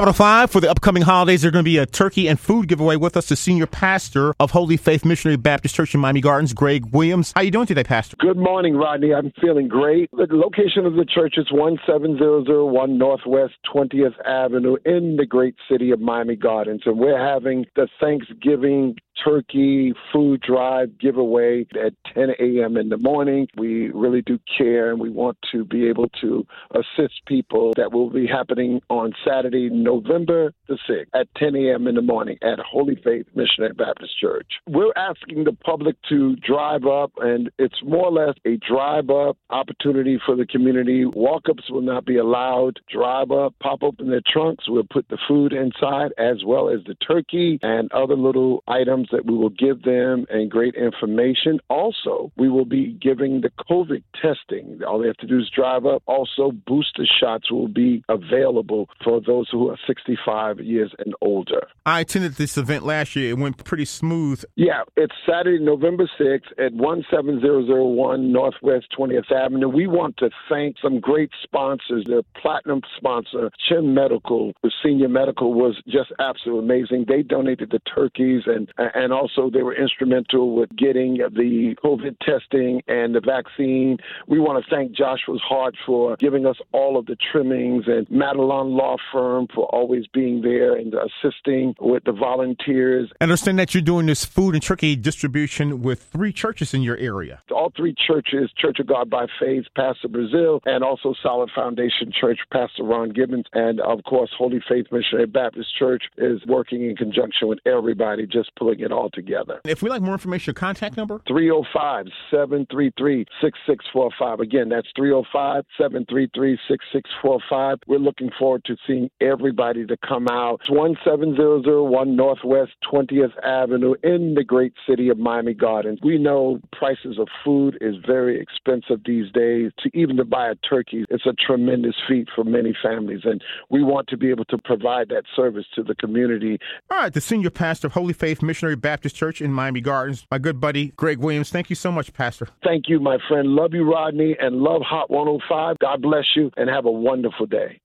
Hot 105 for the upcoming holidays. There's going to be a turkey and food giveaway with us. The senior pastor of Holy Faith Missionary Baptist Church in Miami Gardens, Greg Williams. How you doing today, Pastor? Good morning, Rodney. I'm feeling great. The location of the church is 17001 Northwest 20th Avenue in the great city of Miami Gardens, and we're having the Thanksgiving turkey food drive giveaway at 10 a.m. in the morning. We really do care and we want to be able to assist people. That will be happening on Saturday, November the 6th at 10 a.m. in the morning at Holy Faith Missionary Baptist Church. We're asking the public to drive up, and it's more or less a drive up opportunity for the community. Walk ups will not be allowed. Drive up, pop open their trunks. We'll put the food inside as well as the turkey and other little items that we will give them and great information. Also, we will be giving the COVID testing. All they have to do is drive up. Also, booster shots will be available for those who are 65 years and older. I attended this event last year. It went pretty smooth. Yeah, it's Saturday, November 6th at 17001 Northwest 20th Avenue. We want to thank some great sponsors. The platinum sponsor, Chen Medical, the senior medical was just absolutely amazing. They donated the turkeys and and also they were instrumental with getting the COVID testing and the vaccine. We want to thank Joshua's Heart for giving us all of the trimmings and Madelon Law Firm for always being there and assisting with the volunteers. I understand that you're doing this food and turkey distribution with three churches in your area. All three churches, Church of God by Faith, Pastor Brazil, and also Solid Foundation Church, Pastor Ron Gibbons, and of course, Holy Faith Missionary Baptist Church is working in conjunction with everybody, just pulling it all together. If we like more information, your contact number? 305 733 6645. Again, that's 305 733 6645. We're looking forward to seeing everybody to come out. It's 17001 Northwest 20th Avenue in the great city of Miami Gardens. We know prices of food is very expensive these days. To even to buy a turkey, it's a tremendous feat for many families, and we want to be able to provide that service to the community. All right, the senior pastor of Holy Faith Missionary Baptist Church in Miami Gardens, my good buddy Greg Williams. Thank you so much, Pastor. Thank you, my friend. Love you, Rodney, and love Hot 105. God bless you, and have a wonderful day.